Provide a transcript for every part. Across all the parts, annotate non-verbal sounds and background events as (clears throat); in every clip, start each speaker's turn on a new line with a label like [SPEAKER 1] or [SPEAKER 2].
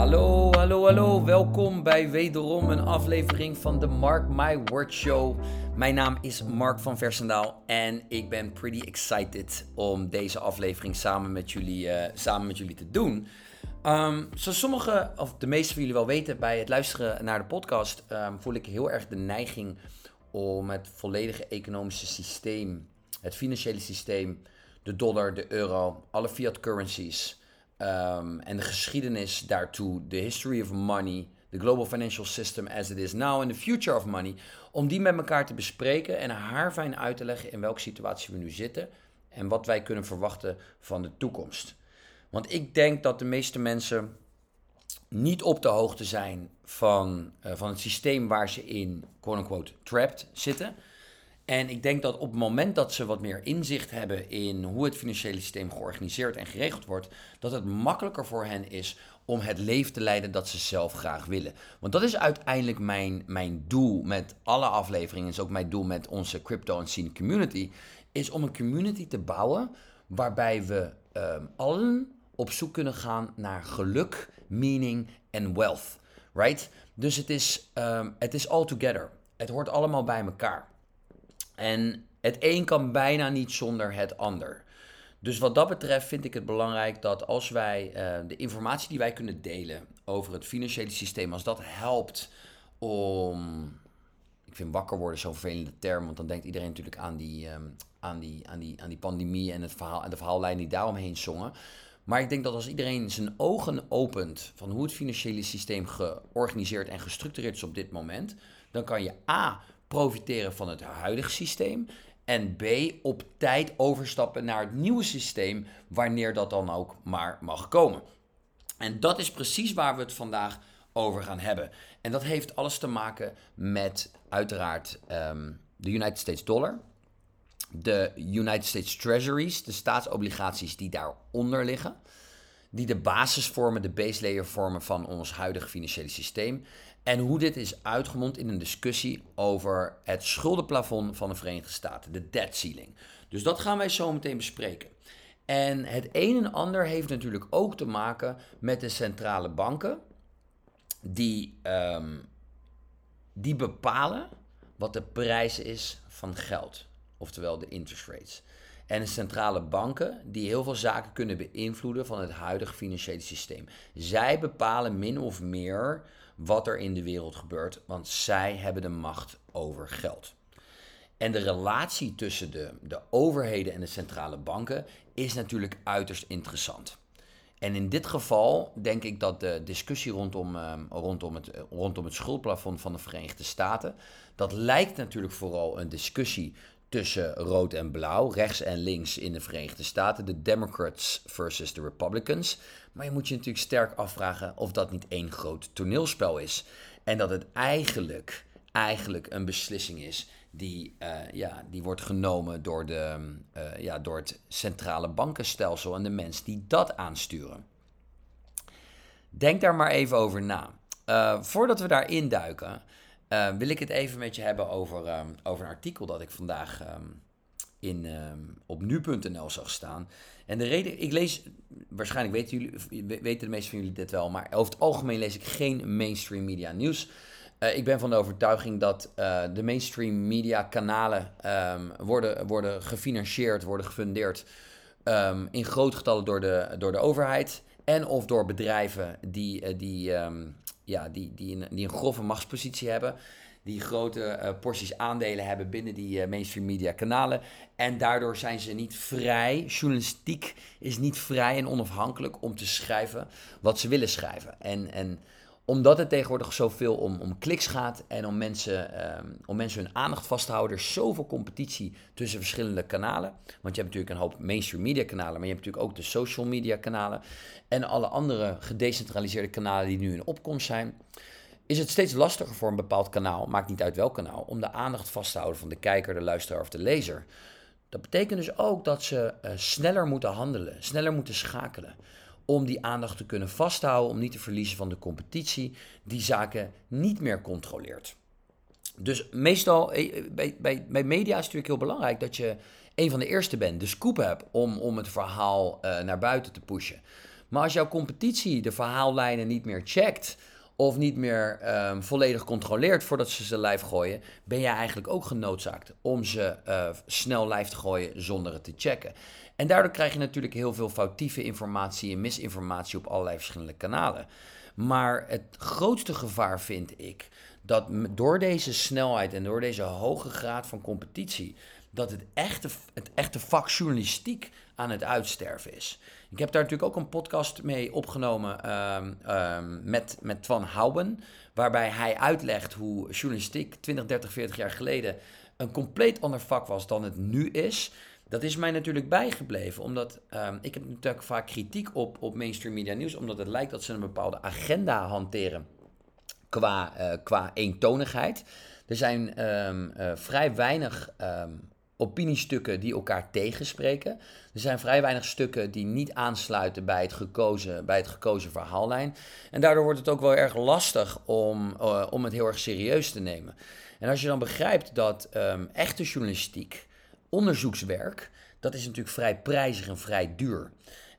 [SPEAKER 1] Hallo, hallo, hallo. Welkom bij wederom een aflevering van de Mark My Word Show. Mijn naam is Mark van Versendaal en ik ben pretty excited om deze aflevering samen met jullie, eh, samen met jullie te doen. Um, zoals sommigen, of de meeste van jullie wel weten, bij het luisteren naar de podcast ehm, voel ik heel erg de neiging om het volledige economische systeem, het financiële systeem, de dollar, de euro, alle fiat currencies um, en de geschiedenis daartoe, de history of money, the global financial system as it is now and the future of money, om die met elkaar te bespreken en haarfijn uit te leggen in welke situatie we nu zitten en wat wij kunnen verwachten van de toekomst. Want ik denk dat de meeste mensen niet op de hoogte zijn van, uh, van het systeem waar ze in, quote-unquote, trapped zitten. En ik denk dat op het moment dat ze wat meer inzicht hebben in hoe het financiële systeem georganiseerd en geregeld wordt, dat het makkelijker voor hen is om het leven te leiden dat ze zelf graag willen. Want dat is uiteindelijk mijn, mijn doel met alle afleveringen, is ook mijn doel met onze crypto en scene community, is om een community te bouwen waarbij we um, allen op zoek kunnen gaan naar geluk, meaning en wealth. Right? Dus het is, um, het is all together. Het hoort allemaal bij elkaar. En het een kan bijna niet zonder het ander. Dus wat dat betreft vind ik het belangrijk dat als wij uh, de informatie die wij kunnen delen over het financiële systeem, als dat helpt om. Ik vind wakker worden zo'n vervelende term, want dan denkt iedereen natuurlijk aan die, um, aan die, aan die, aan die pandemie en, het verhaal, en de verhaallijn die daaromheen zongen. Maar ik denk dat als iedereen zijn ogen opent van hoe het financiële systeem georganiseerd en gestructureerd is op dit moment, dan kan je A. profiteren van het huidige systeem. En B. op tijd overstappen naar het nieuwe systeem, wanneer dat dan ook maar mag komen. En dat is precies waar we het vandaag over gaan hebben. En dat heeft alles te maken met uiteraard um, de United States dollar de United States Treasuries, de staatsobligaties die daaronder liggen, die de basis vormen, de base layer vormen van ons huidige financiële systeem. En hoe dit is uitgemond in een discussie over het schuldenplafond van de Verenigde Staten, de debt ceiling. Dus dat gaan wij zo meteen bespreken. En het een en ander heeft natuurlijk ook te maken met de centrale banken, die, um, die bepalen wat de prijs is van geld oftewel de interest rates. En centrale banken die heel veel zaken kunnen beïnvloeden van het huidige financiële systeem. Zij bepalen min of meer wat er in de wereld gebeurt, want zij hebben de macht over geld. En de relatie tussen de, de overheden en de centrale banken is natuurlijk uiterst interessant. En in dit geval denk ik dat de discussie rondom, um, rondom, het, rondom het schuldplafond van de Verenigde Staten, dat lijkt natuurlijk vooral een discussie tussen rood en blauw, rechts en links in de Verenigde Staten, de Democrats versus de Republicans. Maar je moet je natuurlijk sterk afvragen of dat niet één groot toneelspel is. En dat het eigenlijk, eigenlijk een beslissing is die, uh, ja, die wordt genomen door, de, uh, ja, door het centrale bankenstelsel en de mensen die dat aansturen. Denk daar maar even over na. Uh, voordat we daar induiken, uh, wil ik het even met je hebben over, um, over een artikel dat ik vandaag um, in, op nu.nl zag staan. En de reden, ik lees, waarschijnlijk weten, jullie, weten de meeste van jullie dit wel, maar over het algemeen lees ik geen mainstream media nieuws. Uh, ik ben van de overtuiging dat uh, de mainstream media kanalen worden, worden gefinancierd, worden gefundeerd in groot getallen door de, door de overheid. En of door bedrijven die, die ja, die, die, een, die een grove machtspositie hebben. Die grote uh, porties aandelen hebben binnen die uh, mainstream media kanalen. En daardoor zijn ze niet vrij. Journalistiek is niet vrij en onafhankelijk om te schrijven wat ze willen schrijven. En, en omdat het tegenwoordig zoveel om, om kliks gaat en om mensen, um, om mensen hun aandacht vast te houden, er is zoveel competitie tussen verschillende kanalen. Want je hebt natuurlijk een hoop mainstream media kanalen, maar je hebt natuurlijk ook de social media kanalen en alle andere gedecentraliseerde kanalen die nu in opkomst zijn. Is het steeds lastiger voor een bepaald kanaal, maakt niet uit welk kanaal, om de aandacht vast te houden van de kijker, de luisteraar of de lezer. Dat betekent dus ook dat ze uh, sneller moeten handelen, sneller moeten schakelen om die aandacht te kunnen vasthouden, om niet te verliezen van de competitie die zaken niet meer controleert. Dus meestal, eh, bij, bij, bij media is het natuurlijk heel belangrijk dat je een van de eerste bent, de scoop hebt om, om het verhaal uh, naar buiten te pushen. Maar als jouw competitie de verhaallijnen niet meer checkt of niet meer ehm, volledig controleert voordat ze ze live gooien, ben jij eigenlijk ook genoodzaakt om ze snel live te gooien zonder het te checken. En daardoor krijg je natuurlijk heel veel foutieve informatie en misinformatie op allerlei verschillende kanalen. Maar het grootste gevaar vind ik dat door deze snelheid en door deze hoge graad van competitie, dat het echte, het echte vak journalistiek aan het uitsterven is. Ik heb daar natuurlijk ook een podcast mee opgenomen um, um, met, met Twan Houben, waarbij hij uitlegt hoe journalistiek 20, 30, 40 jaar geleden een compleet ander vak was dan het nu is. Dat is mij natuurlijk bijgebleven, omdat um, ik heb natuurlijk vaak kritiek op, op mainstream media nieuws, omdat het lijkt dat ze een bepaalde agenda hanteren qua, uh, qua eentonigheid. Er zijn um, uh, vrij weinig um, opiniestukken die elkaar tegenspreken. Er zijn vrij weinig stukken die niet aansluiten bij het gekozen, bij het gekozen verhaallijn. En daardoor wordt het ook wel erg lastig om, uh, om het heel erg serieus te nemen. En als je dan begrijpt dat echte journalistiek onderzoekswerk, dat is natuurlijk vrij prijzig en vrij duur.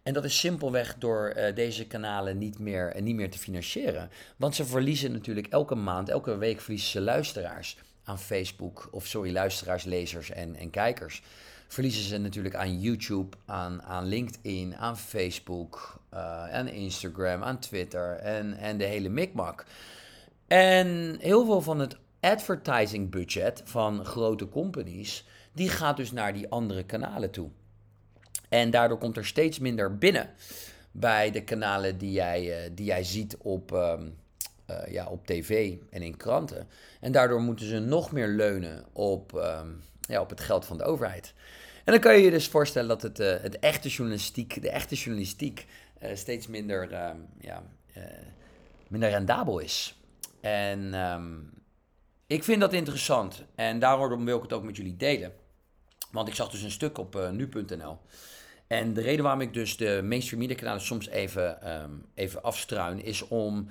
[SPEAKER 1] En dat is simpelweg door uh, deze kanalen niet meer, uh, niet meer te financieren. Want ze verliezen natuurlijk elke maand, elke week verliezen ze luisteraars aan Facebook. Of sorry, luisteraars, lezers en, en kijkers. Verliezen ze natuurlijk aan YouTube, aan, aan LinkedIn, aan Facebook, uh, aan Instagram, aan Twitter en, en de hele mikmak. En heel veel van het advertising budget van grote companies die gaat dus naar die andere kanalen toe. En daardoor komt er steeds minder binnen bij de kanalen die jij, uh, die jij ziet op, uh, uh, ja, op tv en in kranten. En daardoor moeten ze nog meer leunen op, ehm, ja, op het geld van de overheid. En dan kan je je dus voorstellen dat het, eh, het echte journalistiek, de echte journalistiek steeds minder, ehm, ja, minder rendabel is. En ik vind dat interessant en daarom wil ik het ook met jullie delen. Want ik zag dus een stuk op uh, nu.nl. En de reden waarom ik dus de mainstream media kanalen soms even, um, even afstruin, is om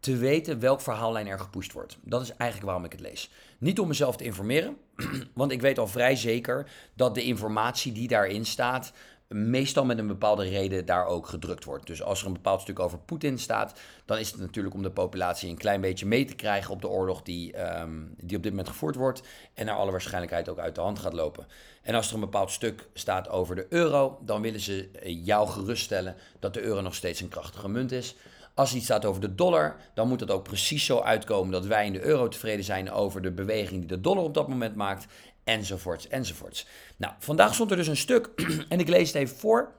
[SPEAKER 1] te weten welk verhaallijn er gepusht wordt. Dat is eigenlijk waarom ik het lees. Niet om mezelf te informeren, (clears throat) want ik weet al vrij zeker dat de informatie die daarin staat meestal met een bepaalde reden daar ook gedrukt wordt. Dus als er een bepaald stuk over Poetin staat, dan is het natuurlijk om de populatie een klein beetje mee te krijgen op de oorlog die, um, die op dit moment gevoerd wordt en naar alle waarschijnlijkheid ook uit de hand gaat lopen. En als er een bepaald stuk staat over de euro, dan willen ze jou geruststellen dat de euro nog steeds een krachtige munt is. Als iets staat over de dollar, dan moet het ook precies zo uitkomen dat wij in de euro tevreden zijn over de beweging die de dollar op dat moment maakt enzovoorts, enzovoorts. Nou, vandaag stond er dus een stuk (clears throat) en ik lees het even voor.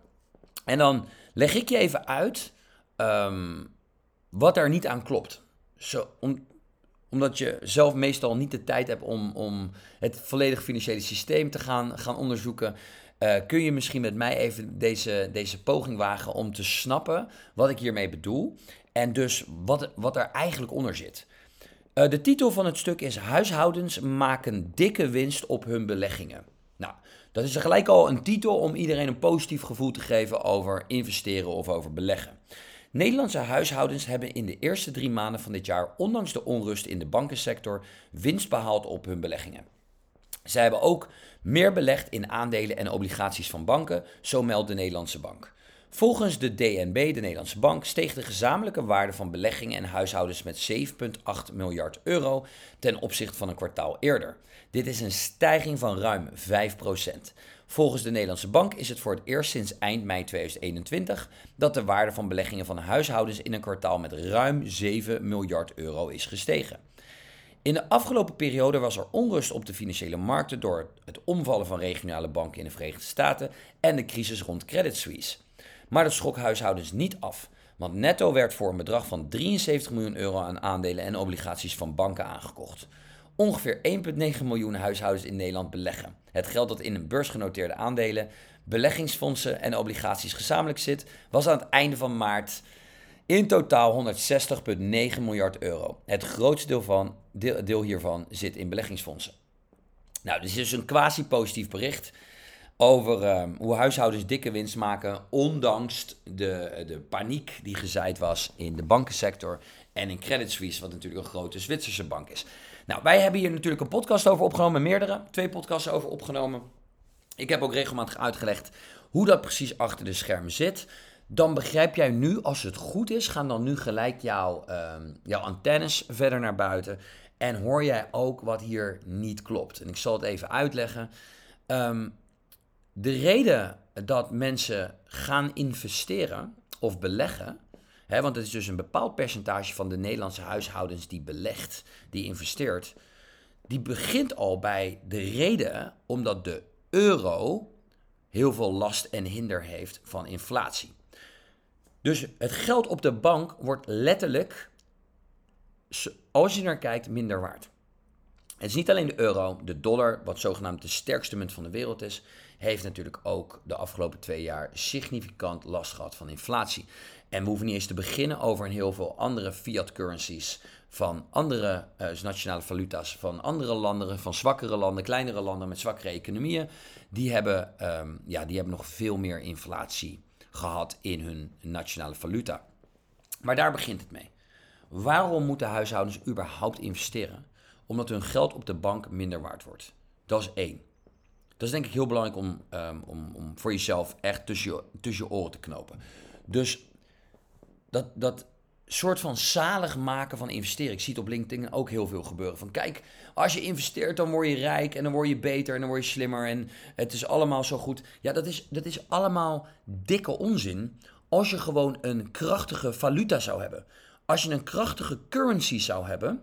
[SPEAKER 1] En dan leg ik je even uit um, wat er niet aan klopt. Zo, om, omdat je zelf meestal niet de tijd hebt om, om het volledige financiële systeem te gaan, gaan onderzoeken. Uh, kun je misschien met mij even deze, deze poging wagen om te snappen wat ik hiermee bedoel. En dus wat, wat er eigenlijk onder zit. Uh, de titel van het stuk is Huishoudens maken dikke winst op hun beleggingen. Nou, dat is gelijk al een titel om iedereen een positief gevoel te geven over investeren of over beleggen. Nederlandse huishoudens hebben in de eerste drie maanden van dit jaar, ondanks de onrust in de bankensector, winst behaald op hun beleggingen. Zij hebben ook meer belegd in aandelen en obligaties van banken, zo meldt de Nederlandse Bank. Volgens de DNB, de Nederlandse bank, steeg de gezamenlijke waarde van beleggingen en huishoudens met 7,8 miljard euro ten opzichte van een kwartaal eerder. Dit is een stijging van ruim 5%. Volgens de Nederlandse bank is het voor het eerst sinds eind mei 2021 dat de waarde van beleggingen van huishoudens in een kwartaal met ruim 7 miljard euro is gestegen. In de afgelopen periode was er onrust op de financiële markten door het omvallen van regionale banken in de Verenigde Staten en de crisis rond Credit Suisse. Maar dat schrok huishoudens niet af, want netto werd voor een bedrag van 73 miljoen euro aan aandelen en obligaties van banken aangekocht. Ongeveer 1,9 miljoen huishoudens in Nederland beleggen. Het geld dat in een beursgenoteerde aandelen, beleggingsfondsen en obligaties gezamenlijk zit, was aan het einde van maart in totaal 160,9 miljard euro. Het grootste deel, van, deel, hiervan zit in beleggingsfondsen. Nou, dit is dus een quasi-positief bericht over um, hoe huishoudens dikke winst maken, ondanks de, de paniek die gezaaid was in de bankensector en in Credit Suisse, wat natuurlijk een grote Zwitserse bank is. Nou, wij hebben hier natuurlijk een podcast over opgenomen, meerdere, twee podcasts over opgenomen. Ik heb ook regelmatig uitgelegd hoe dat precies achter de schermen zit. dan begrijp jij nu, als het goed is, gaan dan nu gelijk jouw, ehm, jouw antennes verder naar buiten. En hoor jij ook wat hier niet klopt. En ik zal het even uitleggen. Ehm, de reden dat mensen gaan investeren of beleggen, hè, want het is dus een bepaald percentage van de Nederlandse huishoudens die belegt, die investeert, die begint al bij de reden omdat de euro heel veel last en hinder heeft van inflatie. Dus het geld op de bank wordt letterlijk, als je naar kijkt, minder waard. Het is niet alleen de euro, de dollar, wat zogenaamd de sterkste munt van de wereld is, heeft natuurlijk ook de afgelopen twee jaar significant last gehad van inflatie. En we hoeven niet eens te beginnen over een heel veel andere fiat currencies van andere uh, nationale valuta's van andere landen, van zwakkere landen, kleinere landen met zwakkere economieën. Die hebben, ehm, ja, die hebben nog veel meer inflatie gehad in hun nationale valuta. Maar daar begint het mee. Waarom moeten huishoudens überhaupt investeren? Omdat hun geld op de bank minder waard wordt. Dat is één. Dat is denk ik heel belangrijk om, um, om, om voor jezelf echt tussen je, tussen je oren te knopen. Dus dat, dat soort van zalig maken van investeren. Ik zie het op LinkedIn ook heel veel gebeuren. Van kijk, als je investeert, dan word je rijk en dan word je beter en dan word je slimmer en het is allemaal zo goed. Ja, dat is, dat is allemaal dikke onzin als je gewoon een krachtige valuta zou hebben. Als je een krachtige currency zou hebben,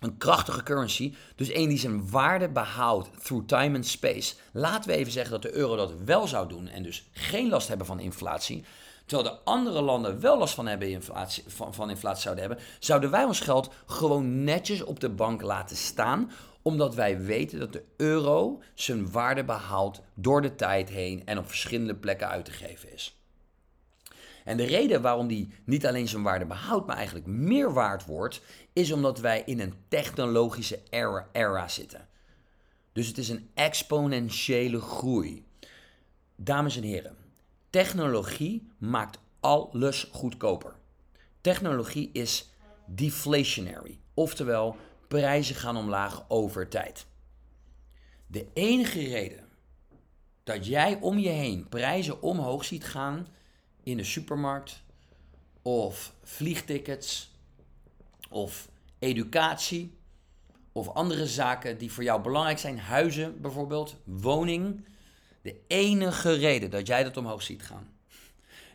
[SPEAKER 1] een krachtige currency, dus één die zijn waarde behoudt through time and space. Laten we even zeggen dat de euro dat wel zou doen en dus geen last hebben van inflatie. Terwijl de andere landen wel last van, hebben inflatie, van, van inflatie zouden hebben, zouden wij ons geld gewoon netjes op de bank laten staan omdat wij weten dat de euro zijn waarde behaalt door de tijd heen en op verschillende plekken uit te geven is. En de reden waarom die niet alleen zijn waarde behoudt, maar eigenlijk meer waard wordt, is omdat wij in een technologische era, era zitten. Dus het is een exponentiële groei. Dames en heren, Technologie maakt alles goedkoper. Technologie is deflationary, oftewel prijzen gaan omlaag over tijd. De enige reden dat jij om je heen prijzen omhoog ziet gaan in de supermarkt of vliegtickets of educatie of andere zaken die voor jou belangrijk zijn, huizen bijvoorbeeld, woning, de enige reden dat jij dat omhoog ziet gaan,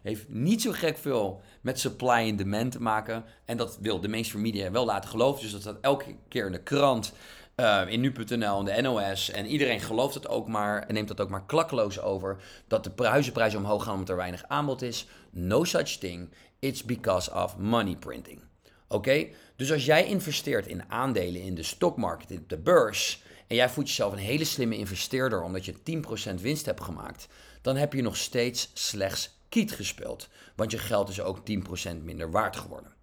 [SPEAKER 1] heeft niet zo gek veel met supply en demand te maken. En dat wil de mainstream media wel laten geloven. Dus dat staat elke keer in de krant, uh, in nu.nl en de NOS. En iedereen gelooft het ook maar en neemt dat ook maar klakkeloos over. Dat de huizenprijzen omhoog gaan omdat er weinig aanbod is. No such thing. It's because of money printing. Oké? Dus als jij investeert in aandelen in de stockmarket, in de beurs en jij voelt jezelf een hele slimme investeerder omdat je 10% winst hebt gemaakt, dan heb je nog steeds slechts kiet gespeeld. Want je geld is ook 10% minder waard geworden.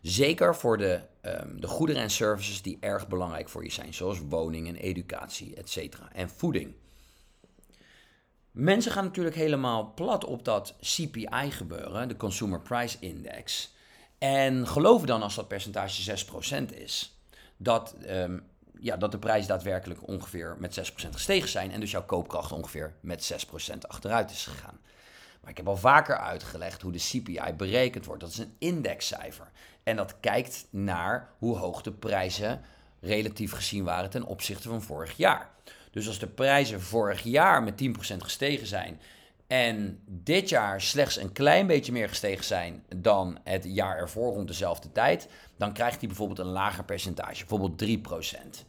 [SPEAKER 1] Zeker voor de, um, de goederen en services die erg belangrijk voor je zijn, zoals woning en educatie, etc. En voeding. Mensen gaan natuurlijk helemaal plat op dat CPI gebeuren, de Consumer Price Index. En geloven dan als dat percentage 6% is, dat um, ja, dat de prijzen daadwerkelijk ongeveer met 6% gestegen zijn en dus jouw koopkracht ongeveer met 6% achteruit is gegaan. Maar ik heb al vaker uitgelegd hoe de CPI berekend wordt. Dat is een indexcijfer. En dat kijkt naar hoe hoog de prijzen relatief gezien waren ten opzichte van vorig jaar. Dus als de prijzen vorig jaar met 10% gestegen zijn en dit jaar slechts een klein beetje meer gestegen zijn dan het jaar ervoor rond dezelfde tijd, dan krijgt hij bijvoorbeeld een lager percentage, bijvoorbeeld 3%.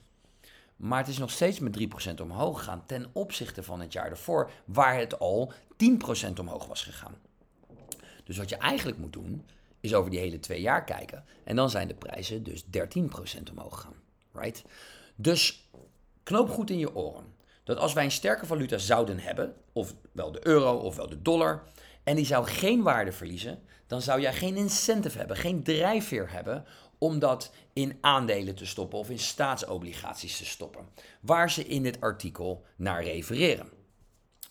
[SPEAKER 1] Maar het is nog steeds met 3% omhoog gegaan ten opzichte van het jaar ervoor, waar het al 10% omhoog was gegaan. Dus wat je eigenlijk moet doen, is over die hele twee jaar kijken. En dan zijn de prijzen dus 13% omhoog gegaan. Right? Dus knoop goed in je oren. Dat als wij een sterke valuta zouden hebben, ofwel de euro ofwel de dollar, en die zou geen waarde verliezen, dan zou jij geen incentive hebben, geen drijfveer hebben om dat in aandelen te stoppen of in staatsobligaties te stoppen, waar ze in dit artikel naar refereren.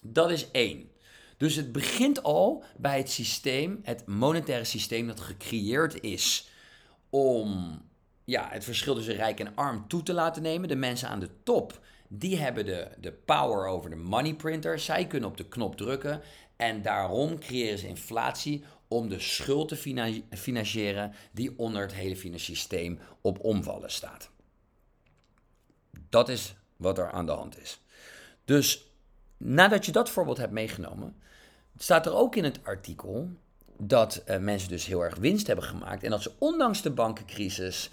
[SPEAKER 1] Dat is één. Dus het begint al bij het systeem, het monetaire systeem dat gecreëerd is om ja, het verschil tussen rijk en arm toe te laten nemen. De mensen aan de top die hebben de, de power over de money printer. Zij kunnen op de knop drukken en daarom creëren ze inflatie om de schuld te financieren die onder het hele financiële systeem op omvallen staat. Dat is wat er aan de hand is. Dus nadat je dat voorbeeld hebt meegenomen, staat er ook in het artikel dat uh, mensen dus heel erg winst hebben gemaakt en dat ze ondanks de bankencrisis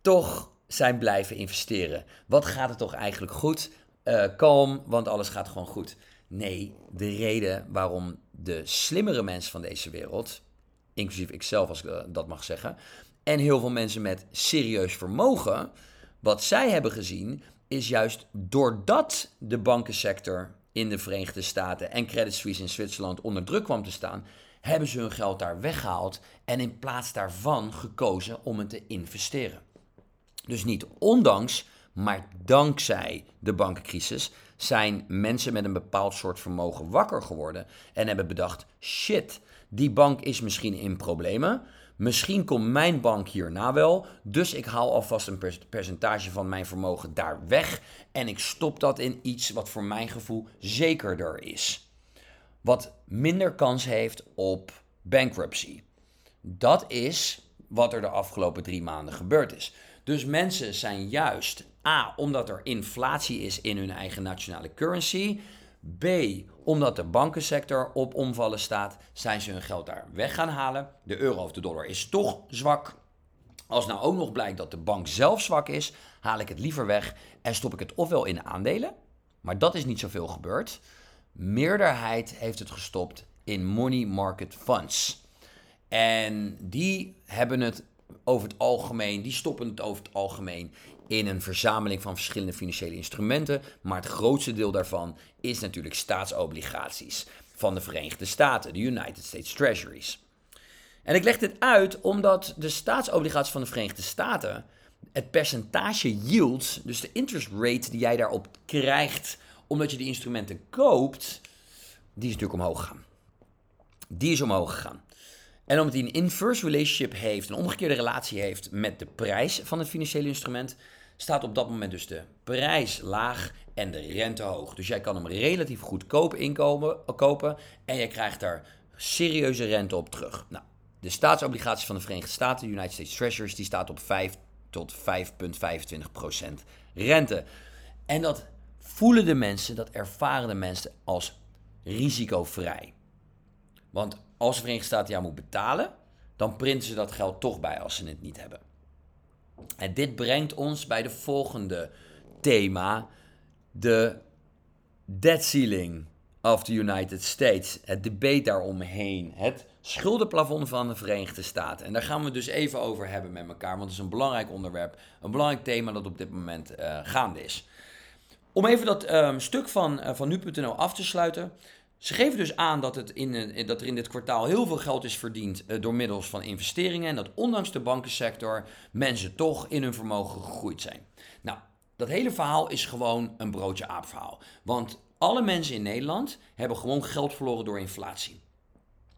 [SPEAKER 1] toch zijn blijven investeren. Wat gaat het toch eigenlijk goed? Uh, kalm, want alles gaat gewoon goed. Nee, de reden waarom de slimmere mensen van deze wereld, inclusief ikzelf als ik eh, dat mag zeggen, en heel veel mensen met serieus vermogen, wat zij hebben gezien, is juist doordat de bankensector in de Verenigde Staten en Credit Suisse in Zwitserland onder druk kwam te staan, hebben ze hun geld daar weggehaald en in plaats daarvan gekozen om het te investeren. Dus niet ondanks, maar dankzij de bankencrisis zijn mensen met een bepaald soort vermogen wakker geworden en hebben bedacht: shit, die bank is misschien in problemen. Misschien komt mijn bank hierna wel, dus ik haal alvast een percentage van mijn vermogen daar weg en ik stop dat in iets wat voor mijn gevoel zekerder is. Wat minder kans heeft op bankruptcy. Dat is wat er de afgelopen drie maanden gebeurd is. Dus mensen zijn juist A, omdat er inflatie is in hun eigen nationale currency. B, omdat de bankensector op omvallen staat, zijn ze hun geld daar weg gaan halen. De euro of de dollar is toch zwak. Als nou ook nog blijkt dat de bank zelf zwak is, haal ik het liever weg en stop ik het ofwel in aandelen, maar dat is niet zoveel gebeurd. Meerderheid heeft het gestopt in money market funds. En die hebben het over het algemeen, die stoppen het over het algemeen in een verzameling van verschillende financiële instrumenten. Maar het grootste deel daarvan is natuurlijk staatsobligaties van de Verenigde Staten, de United States Treasuries. En ik leg dit uit omdat de staatsobligaties van de Verenigde Staten, het percentage yield, dus de interest rate die jij daarop krijgt omdat je die instrumenten koopt, die is natuurlijk omhoog gegaan. Die is omhoog gegaan. En omdat hij een inverse relationship heeft, een omgekeerde relatie heeft met de prijs van het financiële instrument, staat op dat moment dus de prijs laag en de rente hoog. Dus jij kan hem relatief goedkoop inkomen, kopen en je krijgt daar serieuze rente op terug. Nou, de staatsobligatie van de Verenigde Staten, de United States Treasuries, die staat op 5 tot 5,25% rente. En dat voelen de mensen, dat ervaren de mensen als risicovrij. Want als de Verenigde Staten jou moet betalen, dan printen ze dat geld toch bij als ze het niet hebben. En dit brengt ons bij de volgende thema, de debt ceiling of the United States. Het debate daaromheen, het schuldenplafond van de Verenigde Staten. En daar gaan we het dus even over hebben met elkaar, want het is een belangrijk onderwerp, een belangrijk thema dat op dit moment uh, gaande is. Om even dat um, stuk van, uh, van nu.nl af te sluiten. Ze geven dus aan dat, het in, dat er in dit kwartaal heel veel geld is verdiend uh, door middels van investeringen. En dat ondanks de bankensector mensen toch in hun vermogen gegroeid zijn. Nou, dat hele verhaal is gewoon een broodje aapverhaal. Want alle mensen in Nederland hebben gewoon geld verloren door inflatie.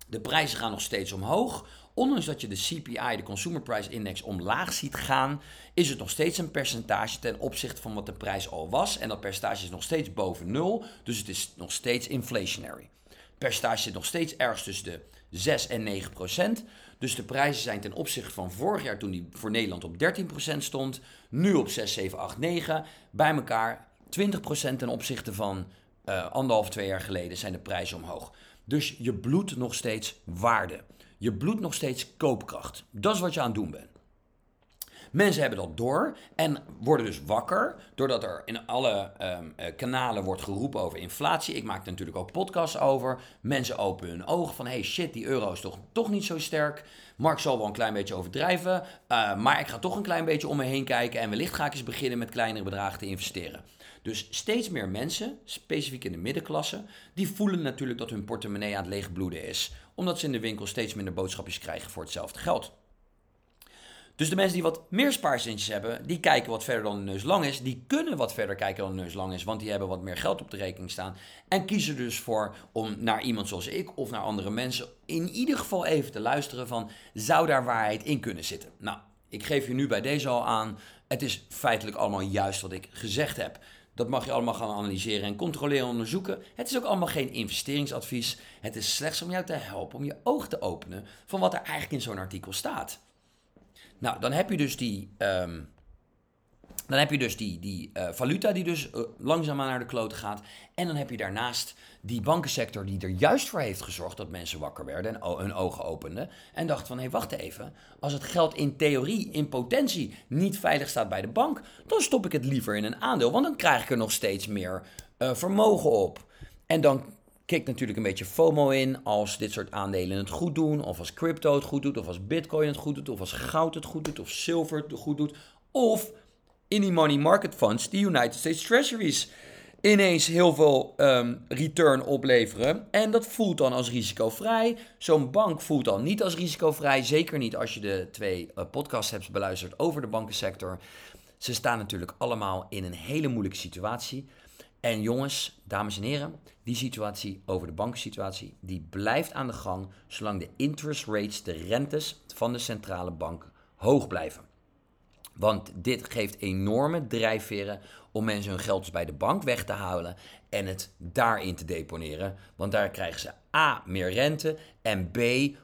[SPEAKER 1] De prijzen gaan nog steeds omhoog. Ondanks dat je de CPI, de Consumer Price Index, omlaag ziet gaan, is het nog steeds een percentage ten opzichte van wat de prijs al was. En dat percentage is nog steeds boven nul, dus het is nog steeds inflationary. Het percentage zit nog steeds ergens tussen de 6 en 9 procent. Dus de prijzen zijn ten opzichte van vorig jaar, toen die voor Nederland op 13 procent stond, nu op 6, 7, 8, 9. Bij elkaar 20 procent ten opzichte van uh, anderhalf, twee jaar geleden zijn de prijzen omhoog. Dus je bloedt nog steeds waarde. Je bloedt nog steeds koopkracht. Dat is wat je aan het doen bent. Mensen hebben dat door en worden dus wakker doordat er in alle um, kanalen wordt geroepen over inflatie. Ik maak er natuurlijk ook podcasts over. Mensen openen hun ogen van hey shit, die euro is toch, toch niet zo sterk. Mark zal wel een klein beetje overdrijven, uh, maar ik ga toch een klein beetje om me heen kijken en wellicht ga ik eens beginnen met kleinere bedragen te investeren. Dus steeds meer mensen, specifiek in de middenklasse, die voelen natuurlijk dat hun portemonnee aan het leegbloeden is, omdat ze in de winkel steeds minder boodschapjes krijgen voor hetzelfde geld. Dus de mensen die wat meer spaarcentjes hebben, die kijken wat verder dan de neus lang is. Die kunnen wat verder kijken dan de neus lang is, want die hebben wat meer geld op de rekening staan. En kiezen dus voor om naar iemand zoals ik of naar andere mensen in ieder geval even te luisteren van, zou daar waarheid in kunnen zitten? Nou, ik geef je nu bij deze al aan, het is feitelijk allemaal juist wat ik gezegd heb. Dat mag je allemaal gaan analyseren en controleren en onderzoeken. Het is ook allemaal geen investeringsadvies. Het is slechts om jou te helpen, om je oog te openen van wat er eigenlijk in zo'n artikel staat. Nou, dan heb je dus die, ehm, dan heb je dus die, die uh, valuta die dus uh, langzaamaan naar de klote gaat. En dan heb je daarnaast die bankensector die er juist voor heeft gezorgd dat mensen wakker werden en hun ogen openden. En dachten van, hé, hey, wacht even. Als het geld in theorie, in potentie, niet veilig staat bij de bank, dan stop ik het liever in een aandeel. Want dan krijg ik er nog steeds meer uh, vermogen op. En dan kikt natuurlijk een beetje FOMO in als dit soort aandelen het goed doen, of als crypto het goed doet, of als bitcoin het goed doet, of als goud het goed doet, of zilver het goed doet, of in die money market funds, die United States Treasuries, ineens heel veel um, return opleveren. En dat voelt dan als risicovrij. Zo'n bank voelt dan niet als risicovrij. Zeker niet als je de twee uh, podcasts hebt beluisterd over de bankensector. Ze staan natuurlijk allemaal in een hele moeilijke situatie. En jongens, dames en heren, die situatie over de bankensituatie, die blijft aan de gang zolang de interest rates, de rentes van de centrale bank hoog blijven. Want dit geeft enorme drijfveren om mensen hun geld dus bij de bank weg te halen en het daarin te deponeren. Want daar krijgen ze A, meer rente en B,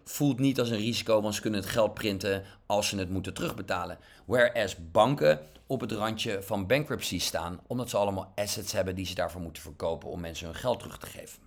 [SPEAKER 1] voelt niet als een risico, want ze kunnen het geld printen als ze het moeten terugbetalen. Whereas banken op het randje van bankruptcy staan, omdat ze allemaal assets hebben die ze daarvoor moeten verkopen om mensen hun geld terug te geven.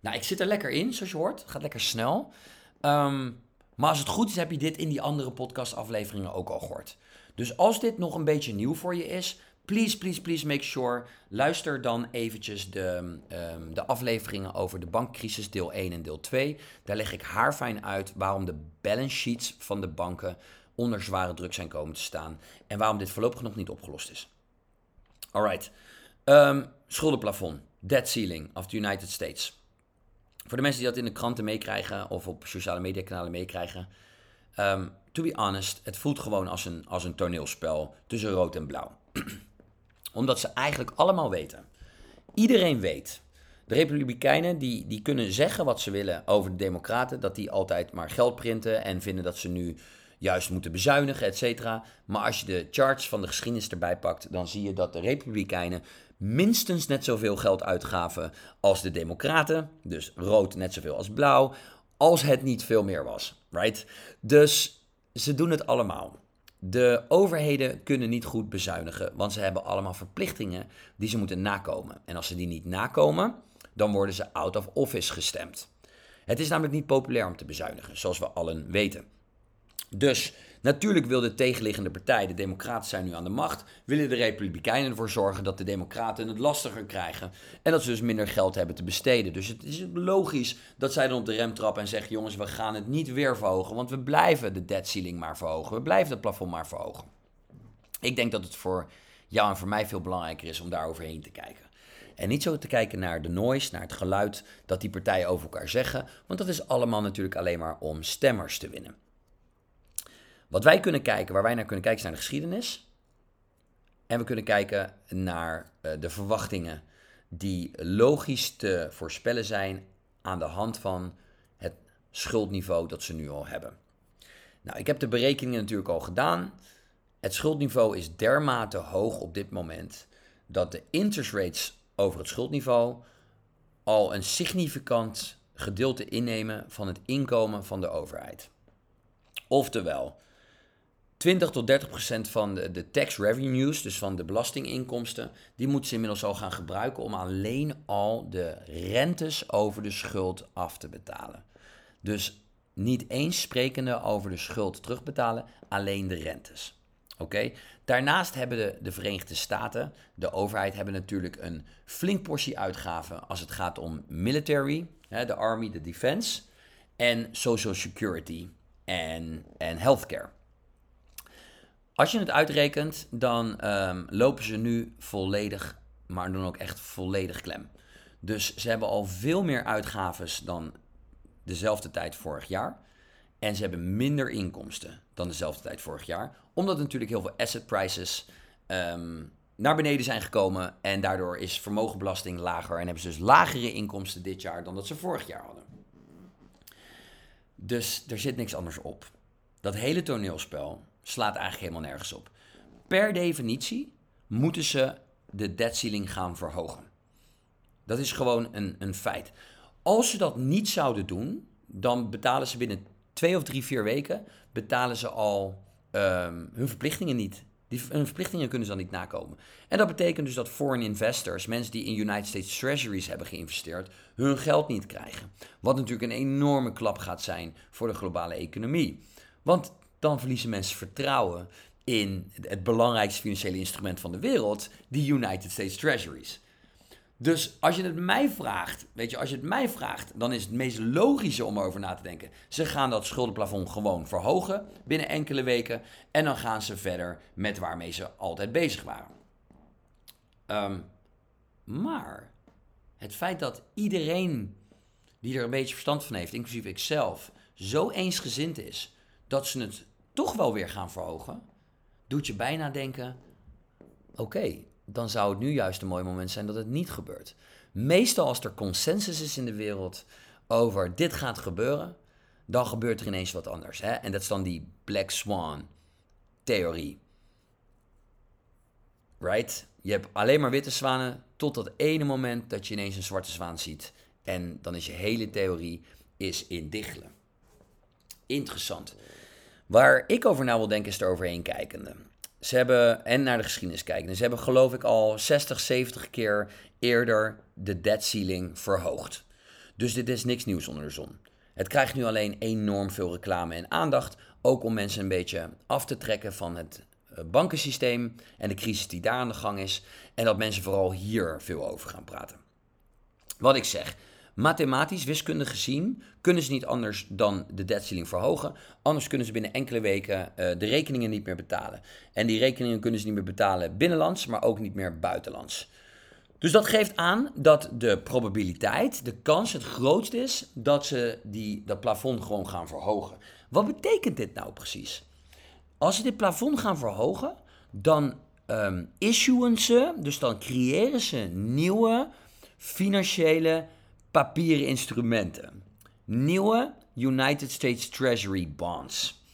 [SPEAKER 1] Nou, ik zit er lekker in, zoals je hoort. Het gaat lekker snel. Um, maar als het goed is, heb je dit in die andere podcastafleveringen ook al gehoord. Dus als dit nog een beetje nieuw voor je is, please, please, please make sure. Luister dan eventjes de, um, de afleveringen over de bankcrisis deel 1 en deel 2. Daar leg ik haarfijn uit waarom de balance sheets van de banken onder zware druk zijn komen te staan. En waarom dit voorlopig nog niet opgelost is. Alright. Um, schuldenplafond. Debt ceiling of the United States. Voor de mensen die dat in de kranten meekrijgen of op sociale mediakanalen meekrijgen. Um, to be honest, het voelt gewoon als een, als een toneelspel tussen rood en blauw. (clears throat) Omdat ze eigenlijk allemaal weten. Iedereen weet. De Republikeinen die, die kunnen zeggen wat ze willen over de Democraten. Dat die altijd maar geld printen en vinden dat ze nu juist moeten bezuinigen, et cetera. Maar als je de charts van de geschiedenis erbij pakt, dan zie je dat de Republikeinen minstens net zoveel geld uitgaven als de Democraten. Dus rood net zoveel als blauw. Als het niet veel meer was. Right? Dus ze doen het allemaal. De overheden kunnen niet goed bezuinigen, want ze hebben allemaal verplichtingen die ze moeten nakomen. En als ze die niet nakomen, dan worden ze out of office gestemd. Het is namelijk niet populair om te bezuinigen, zoals we allen weten. Dus natuurlijk wil de tegenliggende partij, de Democraten zijn nu aan de macht, willen de Republikeinen ervoor zorgen dat de Democraten het lastiger krijgen. En dat ze dus minder geld hebben te besteden. Dus het is logisch dat zij dan op de rem trappen en zeggen: jongens, we gaan het niet weer verhogen, want we blijven de debt ceiling maar verhogen. We blijven het plafond maar verhogen. Ik denk dat het voor jou en voor mij veel belangrijker is om daar overheen te kijken. En niet zo te kijken naar de noise, naar het geluid dat die partijen over elkaar zeggen. Want dat is allemaal natuurlijk alleen maar om stemmers te winnen. Wat wij kunnen kijken, waar wij naar kunnen kijken, is naar de geschiedenis. En we kunnen kijken naar uh, de verwachtingen die logisch te voorspellen zijn aan de hand van het schuldniveau dat ze nu al hebben. Nou, ik heb de berekeningen natuurlijk al gedaan. Het schuldniveau is dermate hoog op dit moment dat de interest rates over het schuldniveau al een significant gedeelte innemen van het inkomen van de overheid. Oftewel, 20 tot 30 procent van de, de tax revenues, dus van de belastinginkomsten, die moeten ze inmiddels al gaan gebruiken om alleen al de rentes over de schuld af te betalen. Dus niet eens sprekende over de schuld terugbetalen, alleen de rentes. Oké. Daarnaast hebben de, de Verenigde Staten, de overheid, hebben natuurlijk een flink portie uitgaven als het gaat om military, de army, de defense, en social security en healthcare. Als je het uitrekent, dan um, lopen ze nu volledig, maar dan ook echt volledig klem. Dus ze hebben al veel meer uitgaves dan dezelfde tijd vorig jaar. En ze hebben minder inkomsten dan dezelfde tijd vorig jaar. Omdat natuurlijk heel veel asset prices um, naar beneden zijn gekomen. En daardoor is vermogenbelasting lager. En hebben ze dus lagere inkomsten dit jaar dan dat ze vorig jaar hadden. Dus er zit niks anders op. Dat hele toneelspel slaat eigenlijk helemaal nergens op. Per definitie moeten ze de debt ceiling gaan verhogen. Dat is gewoon een, een feit. Als ze dat niet zouden doen, dan betalen ze binnen twee of drie, vier weken betalen ze al um, hun verplichtingen niet. Die, hun verplichtingen kunnen ze dan niet nakomen. En dat betekent dus dat foreign investors, mensen die in United States Treasuries hebben geïnvesteerd, hun geld niet krijgen. Wat natuurlijk een enorme klap gaat zijn voor de globale economie. Want dan verliezen mensen vertrouwen in het belangrijkste financiële instrument van de wereld, die United States Treasuries. Dus als je het mij vraagt, weet je, als je het mij vraagt, dan is het meest logische om erover na te denken. Ze gaan dat schuldenplafond gewoon verhogen binnen enkele weken en dan gaan ze verder met waarmee ze altijd bezig waren. Ehm, maar het feit dat iedereen die er een beetje verstand van heeft, inclusief ikzelf, zo eensgezind is dat ze het toch wel weer gaan verhogen, doet je bijna denken: oké, dan zou het nu juist een mooi moment zijn dat het niet gebeurt. Meestal als er consensus is in de wereld over dit gaat gebeuren, dan gebeurt er ineens wat anders. Hè? En dat is dan die Black Swan theorie. Right? Je hebt alleen maar witte zwanen tot dat ene moment dat je ineens een zwarte zwaan ziet. En dan is je hele theorie is in diggelen. Interessant. Waar ik over na wil denken is er overheen kijkende. Ze hebben, en naar de geschiedenis kijken. Ze hebben geloof ik al 60, 70 keer eerder de debt ceiling verhoogd. Dus dit is niks nieuws onder de zon. Het krijgt nu alleen enorm veel reclame en aandacht. Ook om mensen een beetje af te trekken van het eh, bankensysteem en de crisis die daar aan de gang is. En dat mensen vooral hier veel over gaan praten. Wat ik zeg, Mathematisch, wiskundig gezien, kunnen ze niet anders dan de debt ceiling verhogen. Anders kunnen ze binnen enkele weken uh, de rekeningen niet meer betalen. En die rekeningen kunnen ze niet meer betalen binnenlands, maar ook niet meer buitenlands. Dus dat geeft aan dat de probabiliteit, de kans het grootst is dat ze die, dat plafond gewoon gaan verhogen. Wat betekent dit nou precies? Als ze dit plafond gaan verhogen, dan um, issuen ze, dus dan creëren ze nieuwe financiële papieren instrumenten. Nieuwe United States Treasury bonds.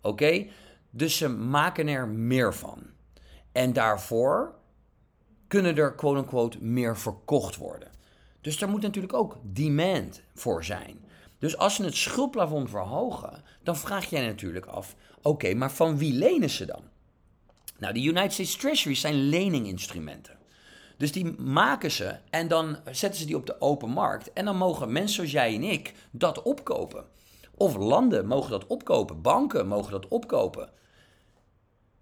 [SPEAKER 1] Oké? Dus ze maken er meer van. En daarvoor kunnen er quote-unquote meer verkocht worden. Dus daar moet natuurlijk ook demand voor zijn. Dus als ze het schuldplafond verhogen, dan vraag jij natuurlijk af: oké, maar van wie lenen ze dan? Nou, de United States Treasuries zijn leninginstrumenten. Dus die maken ze en dan zetten ze die op de open markt. En dan mogen mensen zoals jij en ik dat opkopen. Of landen mogen dat opkopen, banken mogen dat opkopen.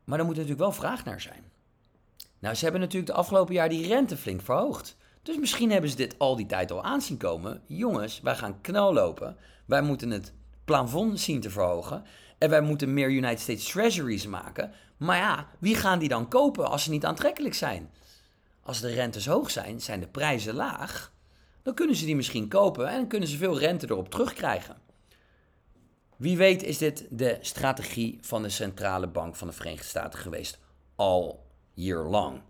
[SPEAKER 1] Maar daar moet natuurlijk wel vraag naar zijn. Nou, ze hebben natuurlijk de afgelopen jaar die rente flink verhoogd. Dus misschien hebben ze dit al die tijd al aanzien komen. Jongens, wij gaan knallopen. Wij moeten het plafond zien te verhogen. En wij moeten meer United States Treasuries maken. Maar ja, wie gaan die dan kopen als ze niet aantrekkelijk zijn? Als de rentes hoog zijn, zijn de prijzen laag. Dan kunnen ze die misschien kopen en kunnen ze veel rente erop terugkrijgen. Wie weet is dit de strategie van de Centrale Bank van de Verenigde Staten geweest all year long.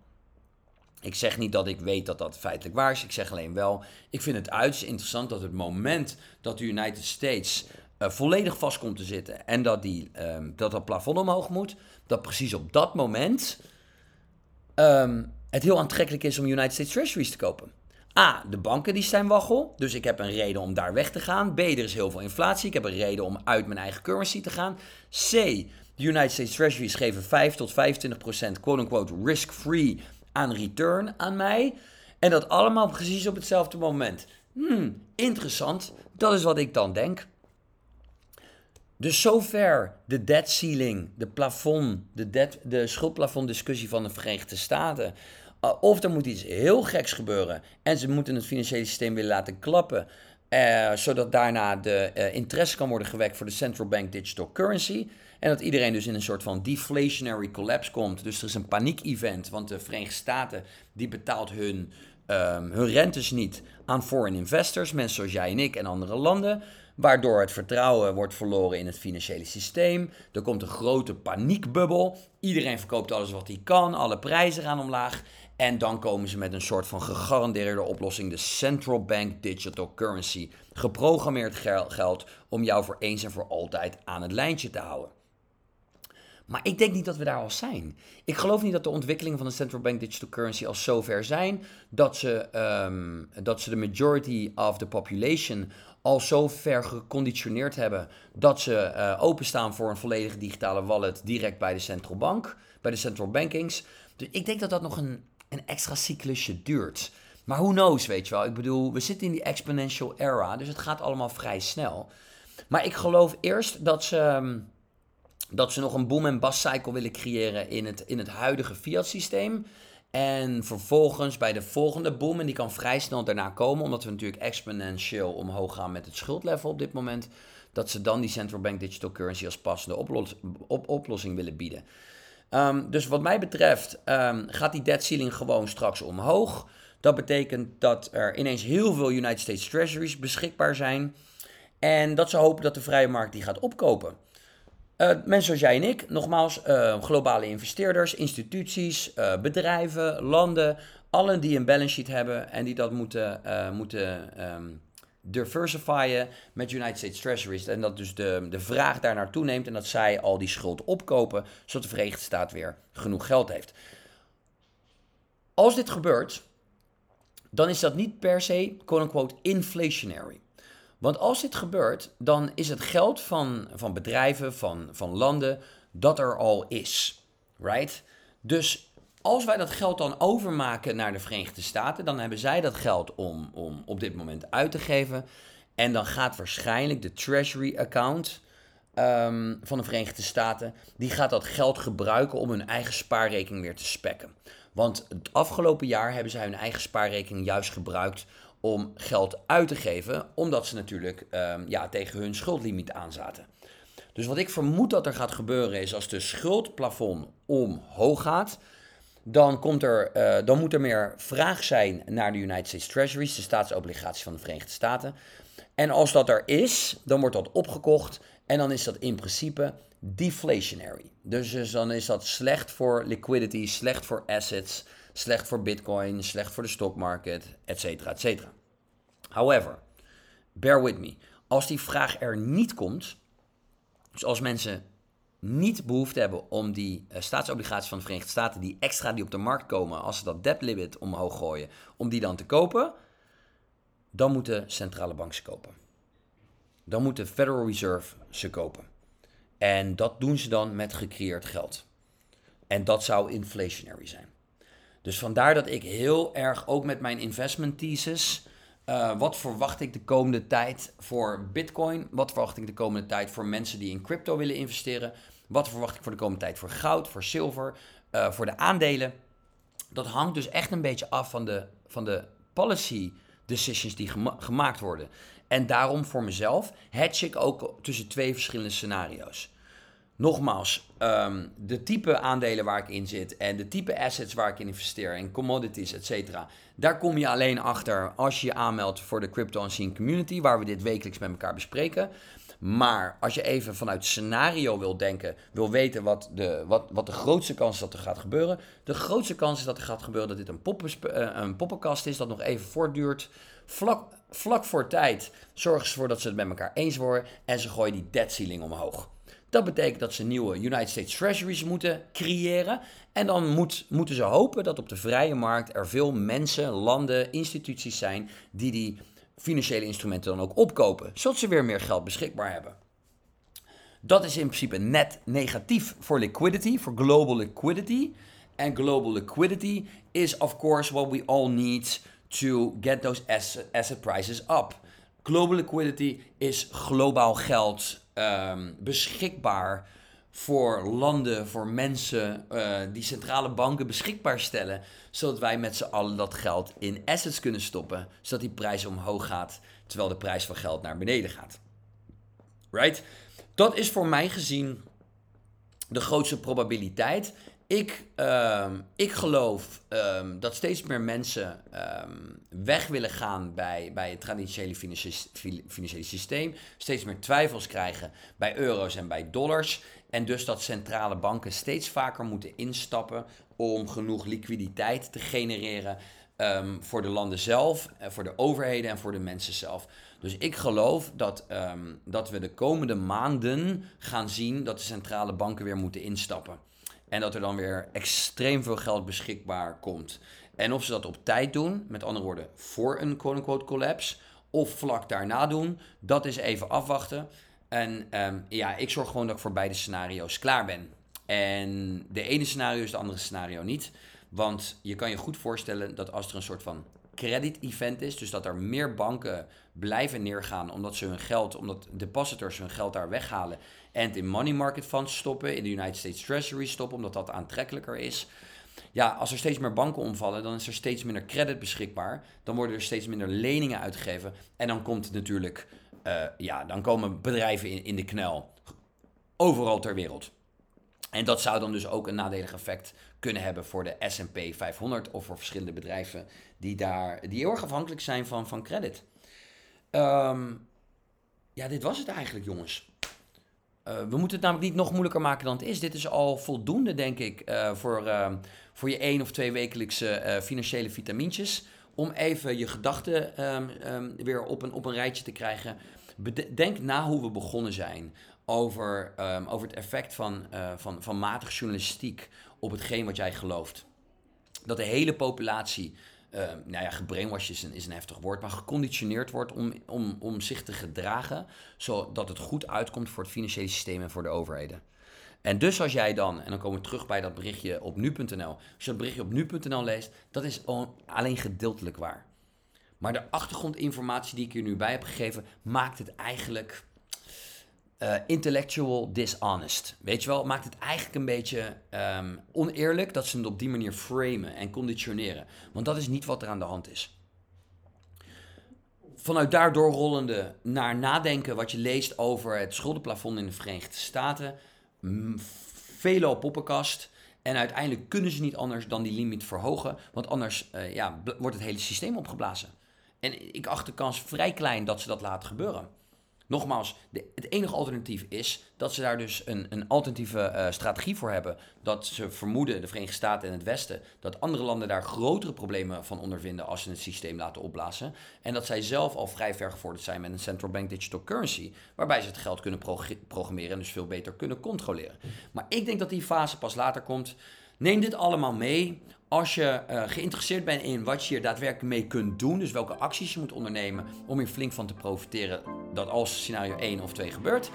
[SPEAKER 1] Ik zeg niet dat ik weet dat dat feitelijk waar is. Ik zeg alleen wel, ik vind het uiterst interessant dat het moment dat de United States uh, volledig vast komt te zitten en dat, die, um, dat dat plafond omhoog moet, dat precies op dat moment um, het heel aantrekkelijk is om United States Treasuries te kopen. A, de banken die zijn waggel, dus ik heb een reden om daar weg te gaan. B, er is heel veel inflatie, ik heb een reden om uit mijn eigen currency te gaan. C, de United States Treasuries geven 5 tot 25 procent quote-unquote risk-free aan return aan mij. En dat allemaal precies op hetzelfde moment. Hmm, interessant. Dat is wat ik dan denk. Dus zover de debt ceiling, de plafond, de, debt, de schuldplafond discussie van de Verenigde Staten. Uh, of er moet iets heel geks gebeuren en ze moeten het financiële systeem willen laten klappen. Uh, zodat daarna de uh, interesse kan worden gewekt voor de central bank digital currency. En dat iedereen dus in een soort van deflationary collapse komt. Dus er is een paniek-event, want de Verenigde Staten die betaalt hun, um, hun rentes niet aan foreign investors, mensen zoals jij en ik en andere landen waardoor het vertrouwen wordt verloren in het financiële systeem. Er komt een grote paniekbubbel. Iedereen verkoopt alles wat hij kan, alle prijzen gaan omlaag. En dan komen ze met een soort van gegarandeerde oplossing, de Central Bank Digital Currency. Geprogrammeerd geld om jou voor eens en voor altijd aan het lijntje te houden. Maar ik denk niet dat we daar al zijn. Ik geloof niet dat de ontwikkelingen van de central bank digital currency al zover zijn dat ze, ehm, dat ze de majority of the population al zo ver geconditioneerd hebben dat ze uh, openstaan voor een volledige digitale wallet direct bij de central bank, bij de central bankings. Dus ik denk dat dat nog een, een extra cyclusje duurt. Maar who knows, weet je wel. Ik bedoel, we zitten in die exponential era, dus het gaat allemaal vrij snel. Maar ik geloof eerst dat ze, ehm, dat ze nog een boom- en bust cycle willen creëren in het, in het huidige fiat systeem. En vervolgens bij de volgende boom, en die kan vrij snel daarna komen, omdat we natuurlijk exponentieel omhoog gaan met het schuldlevel op dit moment, dat ze dan die central bank digital currency als passende op oplossing willen bieden. Um, dus wat mij betreft um, gaat die debt ceiling gewoon straks omhoog. Dat betekent dat er ineens heel veel United States Treasuries beschikbaar zijn. En dat ze hopen dat de vrije markt die gaat opkopen. Uh, mensen zoals jij en ik, nogmaals, uh, globale investeerders, instituties, uh, bedrijven, landen, allen die een balance sheet hebben en die dat moeten, moeten um, diversifyen met United States Treasuries. En dat dus de, de vraag daar naartoe neemt en dat zij al die schuld opkopen, zodat de Verenigde Staten weer genoeg geld heeft. Als dit gebeurt, dan is dat niet per se, quote-unquote, inflationary. Want als dit gebeurt, dan is het geld van, van bedrijven, van, van landen, dat er al is. Right? Dus als wij dat geld dan overmaken naar de Verenigde Staten, dan hebben zij dat geld om, om op dit moment uit te geven. En dan gaat waarschijnlijk de Treasury account ehm, van de Verenigde Staten, die gaat dat geld gebruiken om hun eigen spaarrekening weer te spekken. Want het afgelopen jaar hebben zij hun eigen spaarrekening juist gebruikt om geld uit te geven, omdat ze natuurlijk um, ja, tegen hun schuldlimiet aanzaten. Dus wat ik vermoed dat er gaat gebeuren is als de schuldplafond omhoog gaat, dan, komt er, uh, dan moet er meer vraag zijn naar de United States Treasuries, de staatsobligaties van de Verenigde Staten. En als dat er is, dan wordt dat opgekocht en dan is dat in principe deflationary. Dus, dus dan is dat slecht voor liquidity, slecht voor assets, slecht voor bitcoin, slecht voor de stock market, et cetera, et cetera. However, bear with me. Als die vraag er niet komt, dus als mensen niet behoefte hebben om die uh, staatsobligaties van de Verenigde Staten, die extra die op de markt komen, als ze dat debt limit omhoog gooien, om die dan te kopen, dan moeten centrale banken ze kopen. Dan moet de Federal Reserve ze kopen. En dat doen ze dan met gecreëerd geld. En dat zou inflationary zijn. Dus vandaar dat ik heel erg ook met mijn investment thesis. Uh, wat verwacht ik de komende tijd voor Bitcoin? Wat verwacht ik de komende tijd voor mensen die in crypto willen investeren? Wat verwacht ik voor de komende tijd voor goud, voor zilver, uh, voor de aandelen? Dat hangt dus echt een beetje af van de, van de policy decisions die gema gemaakt worden. En daarom voor mezelf hedge ik ook tussen twee verschillende scenario's. Nogmaals, um, de type aandelen waar ik in zit en de type assets waar ik in investeer en commodities, et cetera. Daar kom je alleen achter als je je aanmeldt voor de Crypto Unseen Community, waar we dit wekelijks met elkaar bespreken. Maar als je even vanuit scenario wil denken, wil weten wat de, wat, wat de grootste kans is dat er gaat gebeuren. De grootste kans is dat er gaat gebeuren dat dit een, uh, een poppenkast is dat nog even voortduurt. Vlak, vlak voor tijd zorgen ervoor dat ze het met elkaar eens worden en ze gooien die debt ceiling omhoog. Dat betekent dat ze nieuwe United States Treasuries moeten creëren. En dan moet, moeten ze hopen dat op de vrije markt er veel mensen, landen, instituties zijn die die financiële instrumenten dan ook opkopen, zodat ze weer meer geld beschikbaar hebben. Dat is in principe net negatief voor liquidity, voor global liquidity. En global liquidity is of course what we all need to get those asset prices up. Global liquidity is globaal geld um, beschikbaar voor landen, voor mensen, uh, die centrale banken beschikbaar stellen, zodat wij met z'n allen dat geld in assets kunnen stoppen, zodat die prijs omhoog gaat, terwijl de prijs van geld naar beneden gaat. Right? Dat is voor mij gezien de grootste probabiliteit. Ik, um, ik geloof um, dat steeds meer mensen um, weg willen gaan bij, bij het traditionele financiële systeem. Steeds meer twijfels krijgen bij euro's en bij dollars. En dus dat centrale banken steeds vaker moeten instappen om genoeg liquiditeit te genereren. ehm, voor de landen zelf, uh, voor de overheden en voor de mensen zelf. Dus ik geloof dat, ehm, dat we de komende maanden gaan zien dat de centrale banken weer moeten instappen. En dat er dan weer extreem veel geld beschikbaar komt. En of ze dat op tijd doen, met andere woorden, voor een quote-unquote collapse, of vlak daarna doen, dat is even afwachten. En um, ja, ik zorg gewoon dat ik voor beide scenario's klaar ben. En de ene scenario is de andere scenario niet. Want je kan je goed voorstellen dat als er een soort van credit event is, dus dat er meer banken blijven neergaan omdat ze hun geld, omdat depositors hun geld daar weghalen en in money market funds stoppen, in de United States Treasury stoppen, omdat dat aantrekkelijker is. Ja, als er steeds meer banken omvallen, dan is er steeds minder credit beschikbaar. Dan worden er steeds minder leningen uitgegeven. En dan komt natuurlijk, uh, ja, dan komen bedrijven in, in de knel. Overal ter wereld. En dat zou dan dus ook een nadelig effect kunnen hebben voor de SP 500 of voor verschillende bedrijven die, daar, die heel erg afhankelijk zijn van, van credit. Um, ja, dit was het eigenlijk, jongens. Uh, we moeten het namelijk niet nog moeilijker maken dan het is. Dit is al voldoende, denk ik, uh, voor, uh, voor je één of twee wekelijkse financiële vitamintjes. Om even je gedachten um, um, weer op een, op een rijtje te krijgen. Denk na hoe we begonnen zijn over, over het effect van, van, van matige journalistiek op hetgeen wat jij gelooft. Dat de hele populatie, uh, nou ja, gebrainwashed is een, is een heftig woord, maar geconditioneerd wordt om, om, om zich te gedragen, zodat het goed uitkomt voor het financiële systeem en voor de overheden. En dus als jij dan, en dan komen we terug bij dat berichtje op nu.nl, als je dat berichtje op nu.nl leest, dat is alleen gedeeltelijk waar. Maar de achtergrondinformatie die ik hier nu bij heb gegeven, maakt het eigenlijk uh, intellectual dishonest. Weet je wel, maakt het eigenlijk een beetje um, oneerlijk dat ze het op die manier framen en conditioneren. Want dat is niet wat er aan de hand is. Vanuit daar doorrollende naar nadenken wat je leest over het schuldenplafond in de Verenigde Staten. Vele op poppenkast. En uiteindelijk kunnen ze niet anders dan die limiet verhogen. Want anders uh, ja, wordt het hele systeem opgeblazen. En ik acht de kans vrij klein dat ze dat laten gebeuren. Nogmaals, de, het enige alternatief is dat ze daar dus een, een alternatieve uh, strategie voor hebben. Dat ze vermoeden, de Verenigde Staten en het Westen, dat andere landen daar grotere problemen van ondervinden als ze het systeem laten opblazen. En dat zij zelf al vrij ver gevorderd zijn met een central bank digital currency, waarbij ze het geld kunnen programmeren en dus veel beter kunnen controleren. Maar ik denk dat die fase pas later komt. Neem dit allemaal mee. Als je uh, geïnteresseerd bent in wat je hier daadwerkelijk mee kunt doen, dus welke acties je moet ondernemen om hier flink van te profiteren, dat als scenario 1 of 2 gebeurt,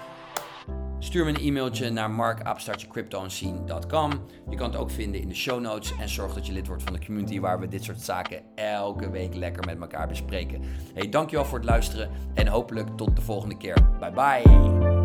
[SPEAKER 1] stuur me een e-mailtje naar mark.cryptoanscene.com. Je kan het ook vinden in de show notes en zorg dat je lid wordt van de community waar we dit soort zaken elke week lekker met elkaar bespreken. Hey, dankjewel voor het luisteren en hopelijk tot de volgende keer. Bye bye!